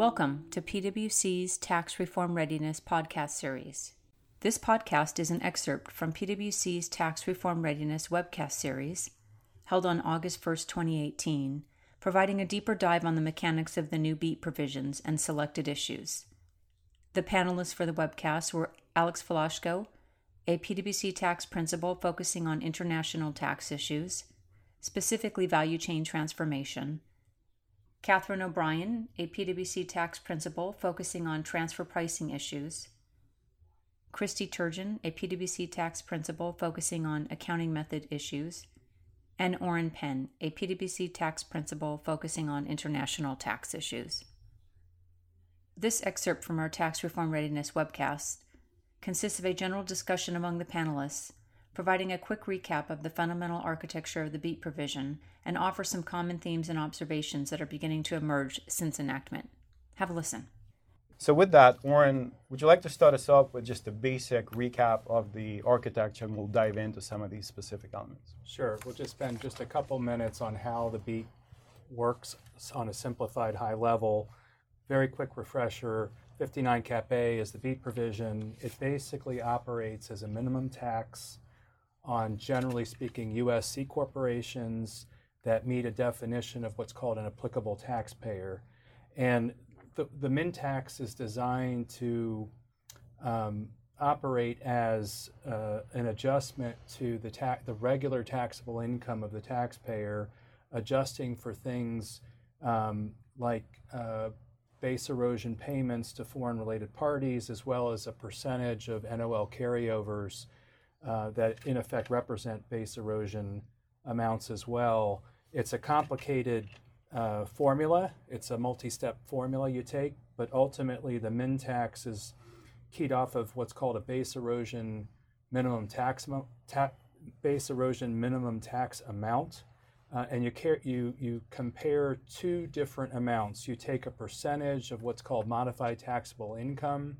Welcome to PwC's Tax Reform Readiness podcast series. This podcast is an excerpt from PwC's Tax Reform Readiness webcast series, held on August 1st, 2018, providing a deeper dive on the mechanics of the new BEAT provisions and selected issues. The panelists for the webcast were Alex Falashko, a PwC tax principal focusing on international tax issues, specifically value chain transformation, Catherine O'Brien, a PwC tax principal focusing on transfer pricing issues, Christy Turgeon, a PwC tax principal focusing on accounting method issues, and Oren Penn, a PwC tax principal focusing on international tax issues. This excerpt from our Tax Reform Readiness webcast consists of a general discussion among the panelists, providing a quick recap of the fundamental architecture of the BEAT provision and offer some common themes and observations that are beginning to emerge since enactment. Have a listen. So, with that, Oren, would you like to start us off with just a basic recap of the architecture and we'll dive into some of these specific elements? Sure. We'll just spend just a couple minutes on how the BEAT works on a simplified high level. Very quick refresher 59 Cap A is the BEAT provision. It basically operates as a minimum tax on, generally speaking, U.S. C corporations that meet a definition of what's called an applicable taxpayer. And the, the min tax is designed to um, operate as uh, an adjustment to the, ta- the regular taxable income of the taxpayer, adjusting for things um, like uh, base erosion payments to foreign related parties, as well as a percentage of NOL carryovers uh, that in effect represent base erosion amounts as well. It's a complicated uh, formula, it's a multi step formula you take, but ultimately the min tax is keyed off of what's called a base erosion minimum tax ta- base erosion minimum tax amount uh, and you, you, you compare two different amounts. You take a percentage of what's called modified taxable income.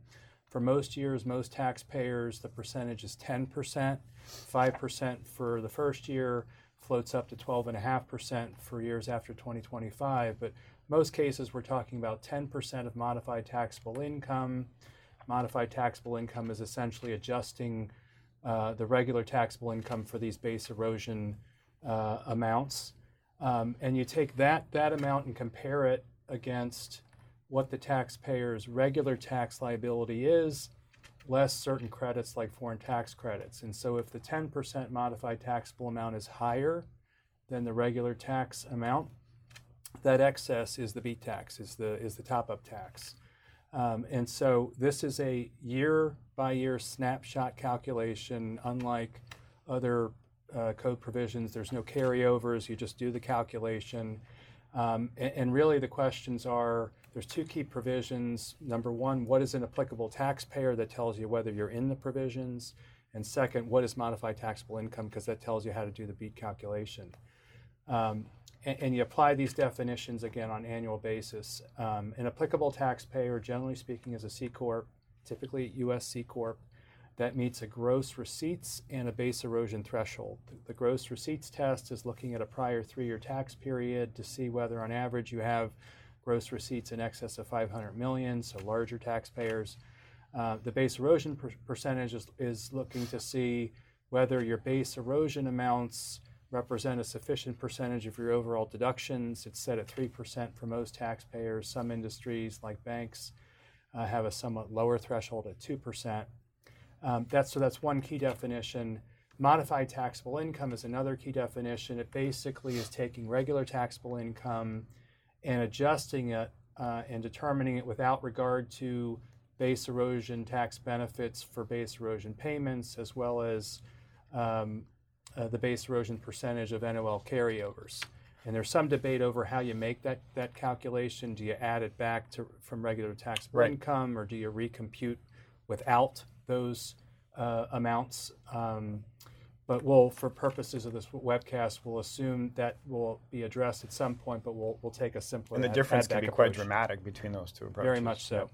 For most years, most taxpayers, the percentage is 10%, 5% for the first year, floats up to 12.5% for years after 2025. But most cases, we're talking about 10% of modified taxable income. Modified taxable income is essentially adjusting uh, the regular taxable income for these base erosion uh, amounts, um, and you take that that amount and compare it against what the taxpayer's regular tax liability is, less certain credits like foreign tax credits. And so, if the 10% modified taxable amount is higher than the regular tax amount, that excess is the BEAT tax, is the is the top-up tax. Um, and so this is a year by year snapshot calculation, unlike other uh, code provisions. There's no carryovers. You just do the calculation. Um, and, and, really, the questions are there's two key provisions. Number one, what is an applicable taxpayer that tells you whether you're in the provisions? And second, what is modified taxable income? Because that tells you how to do the BEAT calculation. Um, and, and, you apply these definitions again on annual basis. Um, an applicable taxpayer, generally speaking, is a C corp, typically U.S. C corp that meets a gross receipts and a base erosion threshold. The gross receipts test is looking at a prior three year tax period to see whether, on average, you have gross receipts in excess of 500 million, so larger taxpayers. Uh, the base erosion per- percentage is, is looking to see whether your base erosion amounts represent a sufficient percentage of your overall deductions. It's set at 3% for most taxpayers. Some industries, like banks, uh, have a somewhat lower threshold at 2%. Um, that's, so that's one key definition. Modified taxable income is another key definition. It basically is taking regular taxable income and adjusting it uh, and determining it without regard to base erosion tax benefits for base erosion payments, as well as um, uh, the base erosion percentage of NOL carryovers. And there's some debate over how you make that, that calculation. Do you add it back to, from regular taxable right. income, or do you recompute without those uh, amounts. Um, but we'll, for purposes of this webcast, we'll assume that will be addressed at some point, but we'll, we'll take a simpler And the ad, difference can be approach. quite dramatic between those two approaches. Very much so.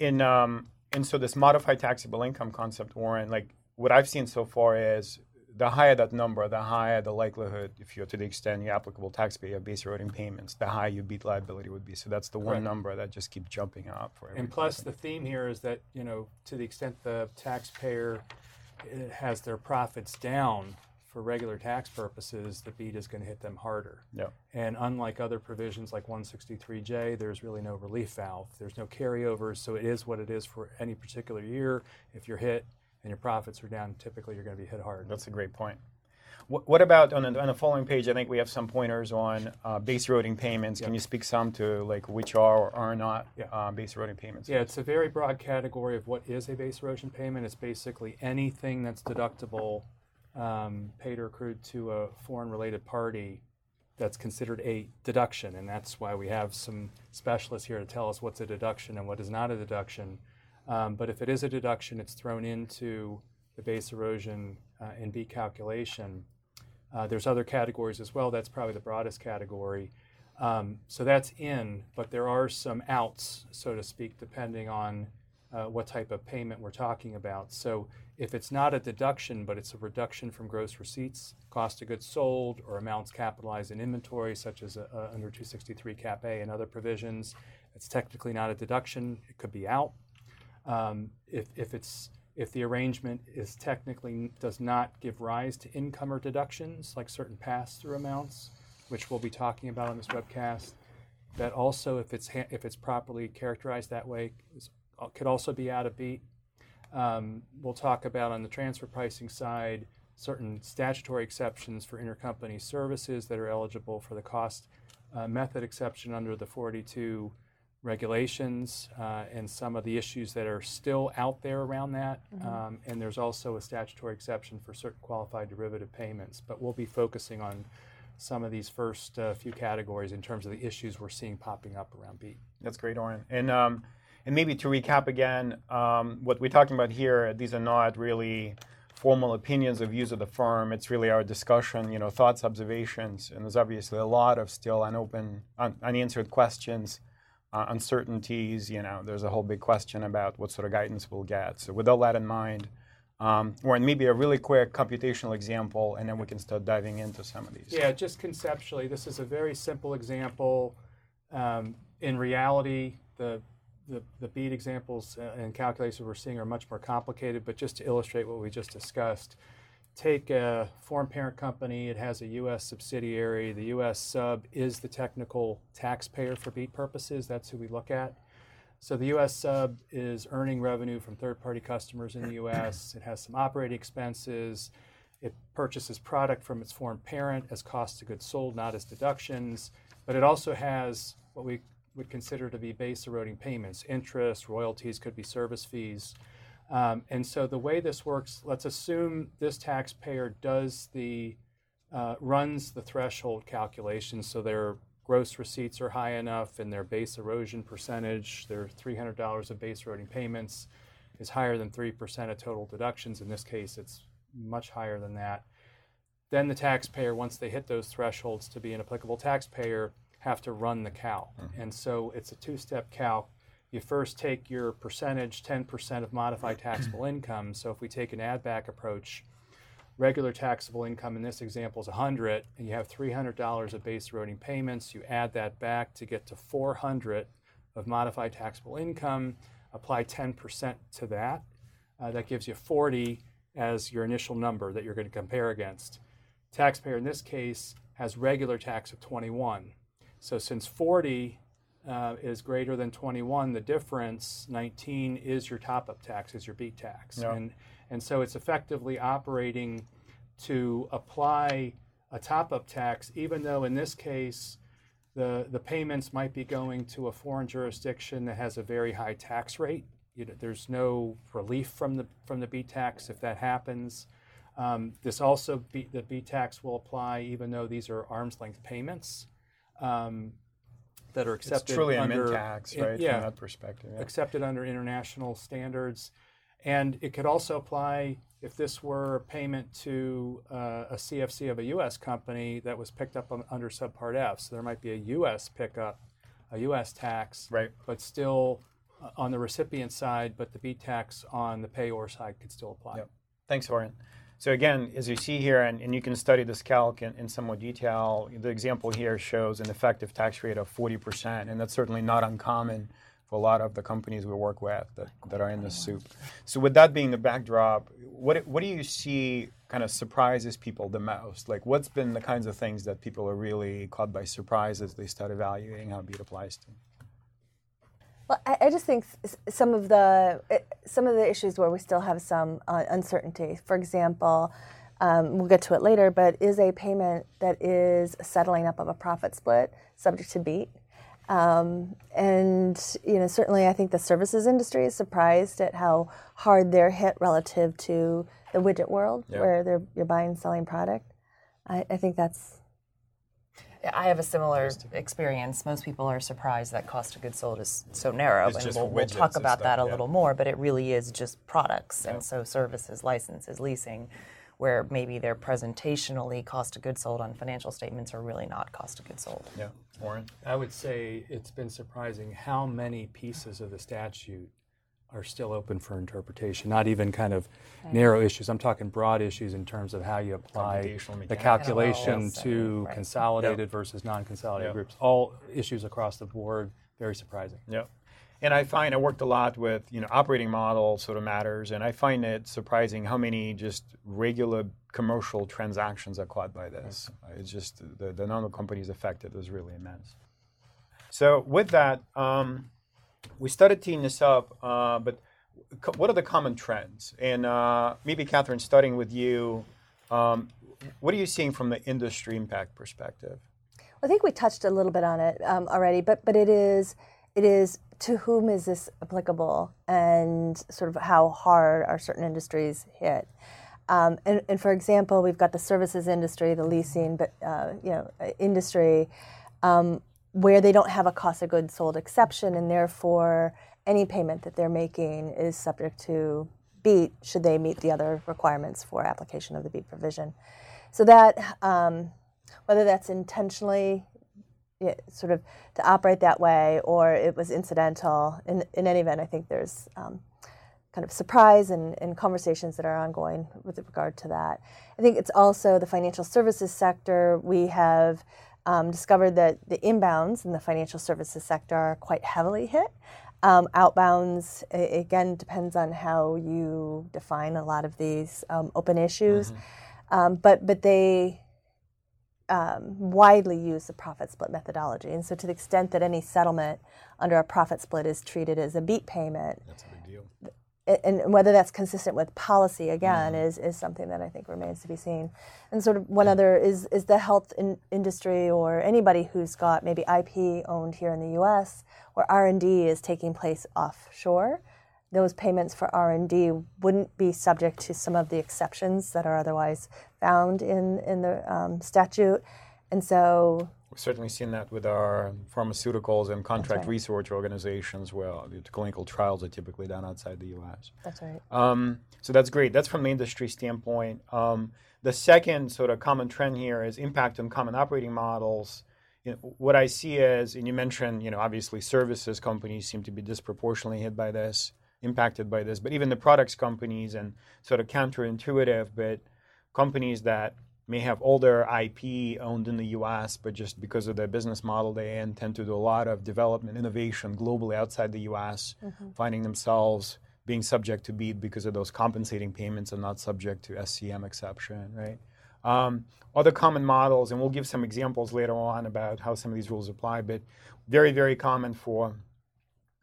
In, um, and so this modified taxable income concept, Oren, like what I've seen so far is the higher that number, the higher the likelihood, if you're to the extent you're applicable taxpayer base eroding payments, the higher your beat liability would be. So that's the one number that just keeps jumping up for. And plus, the theme here is that you know, to the extent the taxpayer has their profits down for regular tax purposes, the beat is going to hit them harder. Yeah. And unlike other provisions like 163J, there's really no relief valve. There's no carryovers, so it is what it is for any particular year. If you're hit and your profits are down, typically you're going to be hit hard. That's a great point. What, what about on the, on the following page? I think we have some pointers on uh, base eroding payments. Can Yeah. you speak some to like which are or are not Yeah. uh, base eroding payments? Yeah, it's a very broad category of what is a base erosion payment. It's basically anything that's deductible, um, paid or accrued to a foreign related party that's considered a deduction. And that's why we have some specialists here to tell us what's a deduction and what is not a deduction. Um, but if it is a deduction, it's thrown into the base erosion uh, and B calculation. Uh, there's other categories as well. That's probably the broadest category. Um, so that's in, but there are some outs, so to speak, depending on uh, what type of payment we're talking about. So if it's not a deduction, but it's a reduction from gross receipts, cost of goods sold, or amounts capitalized in inventory, such as uh, uh, under 263 Cap A and other provisions, it's technically not a deduction. It could be out. Um, if, if it's if the arrangement is technically does not give rise to income or deductions like certain pass-through amounts, which we'll be talking about on this webcast, that also if it's ha- if it's properly characterized that way is, uh, could also be out of beat. Um, we'll talk about on the transfer pricing side certain statutory exceptions for intercompany services that are eligible for the cost uh, method exception under the 42 regulations uh, and some of the issues that are still out there around that. Um, and there's also a statutory exception for certain qualified derivative payments. But we'll be focusing on some of these first uh, few categories in terms of the issues we're seeing popping up around BEAT. That's great, Oren. And um, and maybe to recap again, um, what we're talking about here, these are not really formal opinions or views of the firm. It's really our discussion, you know, thoughts, observations, and there's obviously a lot of still unopened, un- unanswered questions, uh, uncertainties. You know, there's a whole big question about what sort of guidance we'll get. So with all that in mind, um, Oren, maybe a really quick computational example, and then we can start diving into some of these. Yeah, just conceptually, this is a very simple example. Um, in reality, the, the, the BEAT examples uh, and calculations we're seeing are much more complicated, but just to illustrate what we just discussed, take a foreign parent company, it has a U.S. subsidiary. The U.S. sub is the technical taxpayer for beat purposes. That's who we look at. So the U.S. sub is earning revenue from third-party customers in the U.S. It has some operating expenses. It purchases product from its foreign parent as cost of goods sold, not as deductions. But it also has what we would consider to be base eroding payments, interest, royalties, could be service fees. Um, and so the way this works, let's assume this taxpayer does the uh, runs the threshold calculation, so their gross receipts are high enough and their base erosion percentage, their $300 of base eroding payments, is higher than 3% of total deductions. In this case, it's much higher than that. Then the taxpayer, once they hit those thresholds to be an applicable taxpayer, have to run the calc. And so it's a two step calc. You first take your percentage, 10% of modified taxable income. So if we take an add back approach, regular taxable income in this example is 100 and you have $300 of base eroding payments you add that back to get to 400 of modified taxable income apply 10% to that uh, that gives you 40 as your initial number that you're going to compare against taxpayer in this case has regular tax of 21 so since 40 uh, is greater than 21, the difference, 19, is your top-up tax, is your beat tax. Yeah. And, and so it's effectively operating to apply a top-up tax, even though in this case, the, the payments might be going to a foreign jurisdiction that has a very high tax rate. You know, there's no relief from the, from the beat tax if that happens. Um, this also, be, the beat tax will apply even though these are arm's length payments. Um, that are It's accepted truly a under mint tax, in- yeah, From that perspective. Yeah. accepted under international standards. And it could also apply if this were a payment to uh, a CFC of a U.S. company that was picked up on, under Subpart F. So there might be a U.S. pickup, a U.S. tax, Right. but still uh, on the recipient side, but the B tax on the payor side could still apply. Yep. Thanks, Oren. So again, as you see here, and, and you can study this calc in, in some more detail, the example here shows an effective tax rate of 40%, and that's certainly not uncommon for a lot of the companies we work with that, that are in this soup. So with that being the backdrop, what, what do you see kind of surprises people the most? Like what's been the kinds of things that people are really caught by surprise as they start evaluating how BEAT applies to? Well, I, I just think some of the eh, some of the issues where we still have some uh, uncertainty. For example, um, we'll get to it later, but is a payment that is settling up of a profit split subject to beat? Um, and you know, certainly, I think the services industry is surprised at how hard they're hit relative to the widget world, yeah. where they're you're buying and selling product. I, I think that's I have a similar experience. Most people are surprised that cost of goods sold is so narrow, it's and we'll, we'll, talk about stuff, that a yeah. little more. But it really is just products, yeah. and so services, licenses, leasing, where maybe they're presentationally cost of goods sold on financial statements are really not cost of goods sold. Yeah, Oren. I would say it's been surprising how many pieces of the statute are still open for interpretation, not even kind of right. narrow issues. I'm talking broad issues in terms of how you apply the calculation to right. consolidated yep. versus non-consolidated yep. groups. All issues across the board, very surprising. Yep. And I find I worked a lot with you know operating model sort of matters, and I find it surprising how many just regular commercial transactions are caught by this. It's just the, the number of companies affected is really immense. So with that. Um, we started teeing this up, uh, but co- what are the common trends? And uh, maybe, Catherine, starting with you, um, what are you seeing from the industry impact perspective? I think we touched a little bit on it um, already, but but it is it is to whom is this applicable, and sort of how hard are certain industries hit. Um, and, and, for example, we've got the services industry, the leasing, but uh, you know, industry. Um, where they don't have a cost of goods sold exception, and therefore any payment that they're making is subject to BEAT should they meet the other requirements for application of the BEAT provision. So that um, whether that's intentionally yeah, sort of to operate that way or it was incidental, in, in any event, I think there's um, kind of surprise and, and conversations that are ongoing with regard to that. I think it's also the financial services sector. We have um, discovered that the inbounds in the financial services sector are quite heavily hit. Um, outbounds, again, depends on how you define a lot of these um, open issues, mm-hmm. Um, but but they um, widely use the profit split methodology, and so to the extent that any settlement under a profit split is treated as a beat payment, that's a big deal and whether that's consistent with policy again mm-hmm. is, is something that I think remains to be seen. And sort of one other is is the health in industry or anybody who's got maybe IP owned here in the U.S. where R and D is taking place offshore. Those payments for R and D wouldn't be subject to some of the exceptions that are otherwise found in in the um, statute, and so We've certainly seen that with our pharmaceuticals and contract right. research organizations where the clinical trials are typically done outside the US. That's right. Um, so that's great. That's from the industry standpoint. Um, the second sort of common trend here is impact on common operating models. You know, what I see is, and you mentioned, you know, obviously services companies seem to be disproportionately hit by this, impacted by this, but even the products companies and sort of counterintuitive, but companies that may have older IP owned in the US, but just because of their business model, they intend to do a lot of development, innovation globally outside the US, mm-hmm. finding themselves being subject to BEAT because of those compensating payments and not subject to SCM exception, right? Um, other common models, and we'll give some examples later on about how some of these rules apply, but very, very common for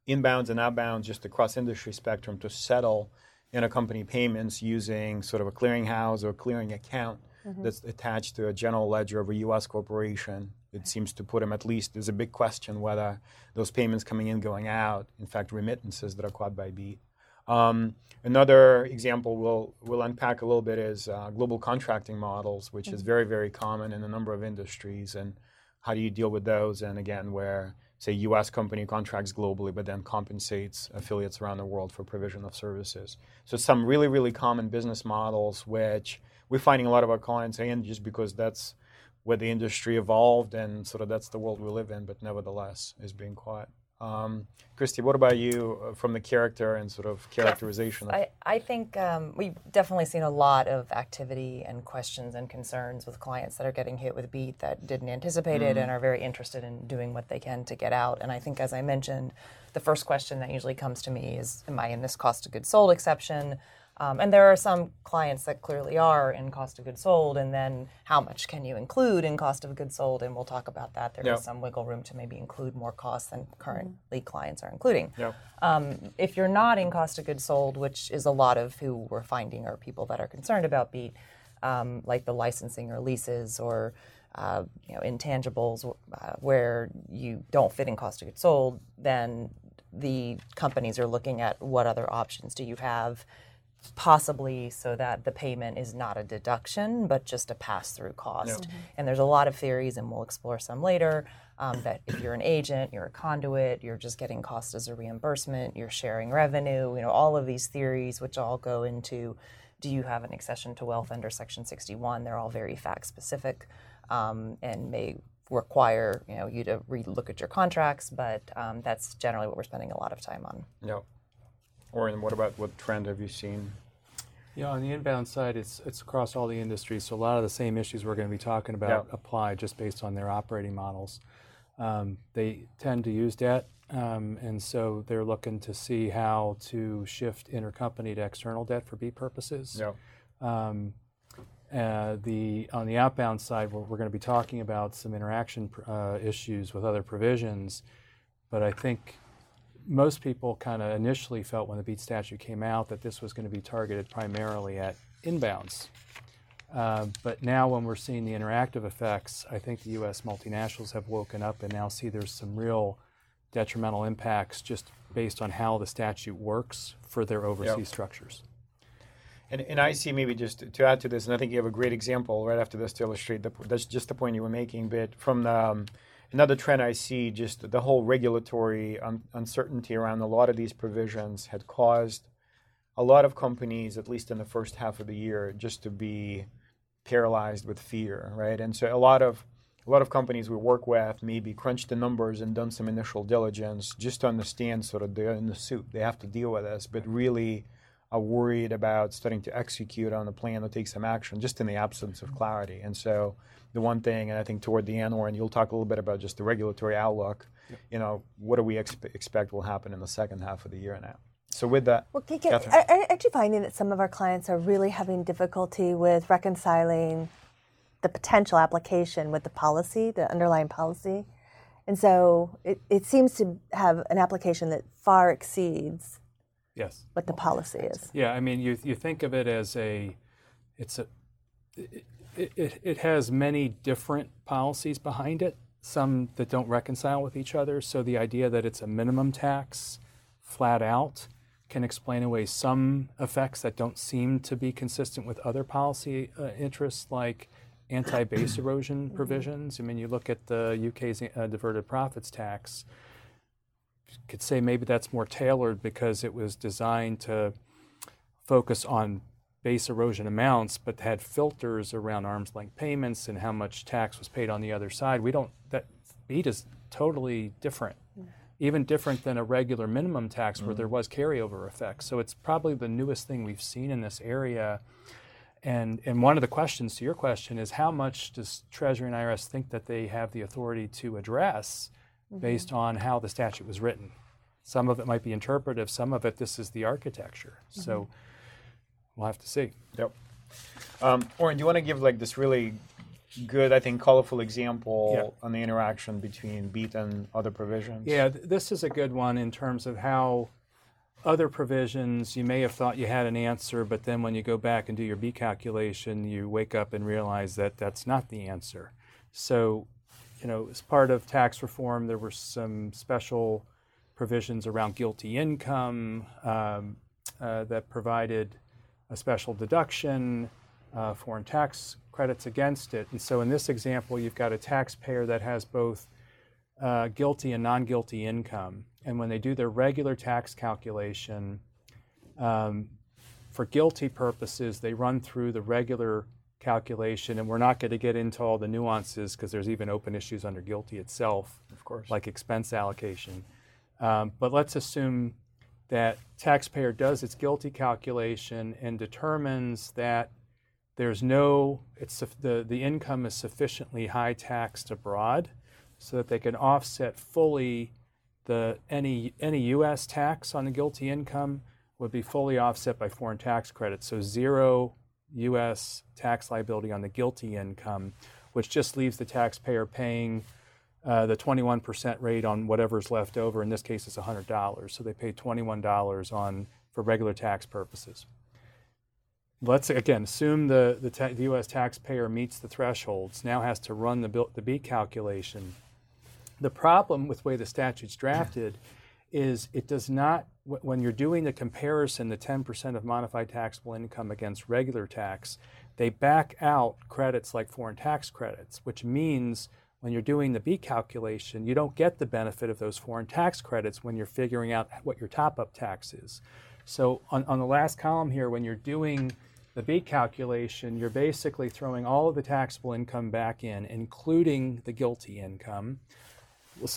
inbounds and outbounds just across industry spectrum to settle intercompany payments using sort of a clearinghouse or clearing account mm-hmm. that's attached to a general ledger of a U.S. corporation. It seems to put them at least. There's a big question whether those payments coming in, going out, in fact, remittances that are caught by BEAT. Um, another example we'll, we'll unpack a little bit is uh, global contracting models, which mm-hmm. is very, very common in a number of industries. And how do you deal with those? And again, where, say, U.S. company contracts globally, but then compensates affiliates around the world for provision of services. So some really, really common business models which we're finding a lot of our clients in just because that's where the industry evolved and sort of that's the world we live in, but nevertheless is being quiet. Um, Christy, what about you uh, from the character and sort of characterization? Of, I, I think um, we've definitely seen a lot of activity and questions and concerns with clients that are getting hit with beat that didn't anticipate it and are very interested in doing what they can to get out. And I think, as I mentioned, the first question that usually comes to me is Am I in this cost of goods sold exception? Um, and there are some clients that clearly are in cost of goods sold, and then how much can you include in cost of goods sold? And we'll talk about that. There is Yep. some wiggle room to maybe include more costs than currently clients are including. Yep. Um, if you're not in cost of goods sold, which is a lot of who we're finding are people that are concerned about beat, um, like the licensing or leases or uh, you know intangibles uh, where you don't fit in cost of goods sold, then the companies are looking at what other options do you have possibly so that the payment is not a deduction but just a pass-through cost. And there's a lot of theories and we'll explore some later um, that if you're an agent you're a conduit you're just getting cost as a reimbursement you're sharing revenue you know all of these theories which all go into do you have an accession to wealth under section 61 they're all very fact specific um, and may require you know you to relook at your contracts but um, that's generally what we're spending a lot of time on. Yeah. Oren what about what trend have you seen? Yeah, on the inbound side, it's it's across all the industries. So a lot of the same issues we're going to be talking about Yeah. apply just based on their operating models. Um, they tend to use debt, um, and so they're looking to see how to shift intercompany to external debt for B purposes. Yeah. Um, uh, the on the outbound side, we're, we're going to be talking about some interaction pr- uh, issues with other provisions, but I think most people kind of initially felt when the beat statute came out that this was going to be targeted primarily at inbounds. Uh, but now, when we're seeing the interactive effects, I think the U.S. multinationals have woken up and now see there's some real detrimental impacts just based on how the statute works for their overseas structures. And, and I see maybe just to, to add to this, and I think you have a great example right after this to illustrate the, that's just the point you were making. But from the, um, another trend I see, just the whole regulatory un- uncertainty around a lot of these provisions had caused a lot of companies, at least in the first half of the year, just to be paralyzed with fear, right? And so a lot of a lot of companies we work with maybe crunched the numbers and done some initial diligence just to understand sort of they're in the soup. They have to deal with this, but really are worried about starting to execute on a plan or take some action just in the absence of clarity. And so the one thing, and I think toward the end, Oren, you'll talk a little bit about just the regulatory outlook. You know, what do we expe- expect will happen in the second half of the year now? So with that, Well, can- can- Catherine. I, I'm actually finding that some of our clients are really having difficulty with reconciling the potential application with the policy, the underlying policy. And so it, it seems to have an application that far exceeds Yes. what the policy is. Yeah, I mean, you you think of it as a, it's a, it, it, it has many different policies behind it, some that don't reconcile with each other. So the idea that it's a minimum tax, flat out, can explain away some effects that don't seem to be consistent with other policy uh, interests, like anti-base erosion provisions. I mean, you look at the UK's uh, diverted profits tax could say maybe that's more tailored because it was designed to focus on base erosion amounts, but had filters around arm's length payments and how much tax was paid on the other side. We don't that beat is totally different, mm-hmm. even different than a regular minimum tax where there mm-hmm. was carryover effects. So it's probably the newest thing we've seen in this area. And and one of the questions to your question is how much does Treasury and IRS think that they have the authority to address based on how the statute was written? Some of it might be interpretive, some of it this is the architecture. So we'll have to see. Yep. Um, Oren, do you want to give like this really good, I think, colorful example Yeah. on the interaction between beat and other provisions? Yeah, th- this is a good one in terms of how other provisions you may have thought you had an answer, but then when you go back and do your B calculation, you wake up and realize that that's not the answer. So, you know, as part of tax reform, there were some special provisions around GILTI income um, uh, that provided a special deduction, uh, foreign tax credits against it. And so in this example, you've got a taxpayer that has both uh, GILTI and non GILTI income. And when they do their regular tax calculation, um, for GILTI purposes, they run through the regular calculation, and we're not going to get into all the nuances because there's even open issues under GILTI itself, Of course. like expense allocation. Um, but let's assume that taxpayer does its GILTI calculation and determines that there's no it's the the income is sufficiently high taxed abroad so that they can offset fully the any any U.S. tax on the GILTI income would be fully offset by foreign tax credits. So zero U.S. tax liability on the GILTI income, which just leaves the taxpayer paying uh, the 21% rate on whatever's left over. In this case, it's $100. So they pay $21 on for regular tax purposes. Let's again assume the, the, ta- the U.S. taxpayer meets the thresholds, now has to run the, the BEAT calculation. The problem with the way the statute's drafted is it does not, when you're doing the comparison, the 10% of modified taxable income against regular tax, they back out credits like foreign tax credits, which means when you're doing the b calculation, you don't get the benefit of those foreign tax credits when you're figuring out what your top up tax is. So on, on the last column here, when you're doing the b calculation, you're basically throwing all of the taxable income back in, including the GILTI income.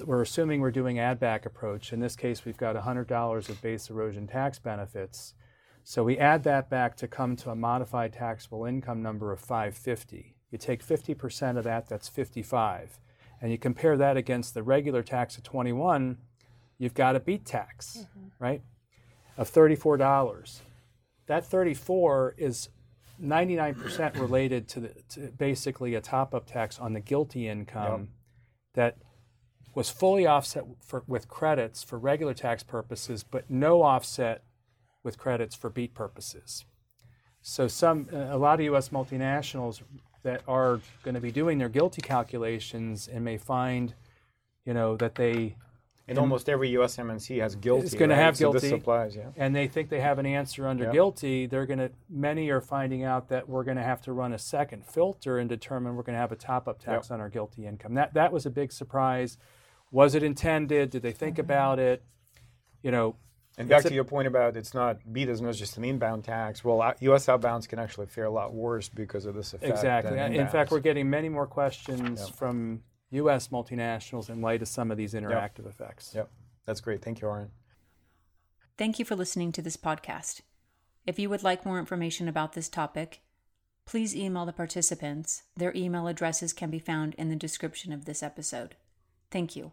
We're assuming we're doing add back approach. In this case, we've got $100 of base erosion tax benefits. So we add that back to come to a modified taxable income number of 550. You take 50% of that, that's 55. And you compare that against the regular tax of 21, you've got a BEAT tax, mm-hmm. right? Of $34 that 34 is 99% related to, the, to basically a top-up tax on the GILTI income yep. that was fully offset for, with credits for regular tax purposes, but no offset with credits for BEAT purposes. So some a lot of U.S. multinationals that are going to be doing their GILTI calculations and may find, you know, that they and almost every U.S. MNC has GILTI. It's going right? to have so GILTI. this applies, yeah. And they think they have an answer under yep. GILTI. They're going to. Many are finding out that we're going to have to run a second filter and determine we're going to have a top-up tax yep. on our GILTI income. That that was a big surprise. Was it intended? Did they think about it? You know. And back to your point about it's not BEAT is not just an inbound tax. Well, uh, U.S. outbounds can actually fare a lot worse because of this effect. Exactly. In fact, we're getting many more questions yep. from U.S. multinationals in light of some of these interactive effects. Yep. That's great. Thank you, Oren. Thank you for listening to this podcast. If you would like more information about this topic, please email the participants. Their email addresses can be found in the description of this episode. Thank you.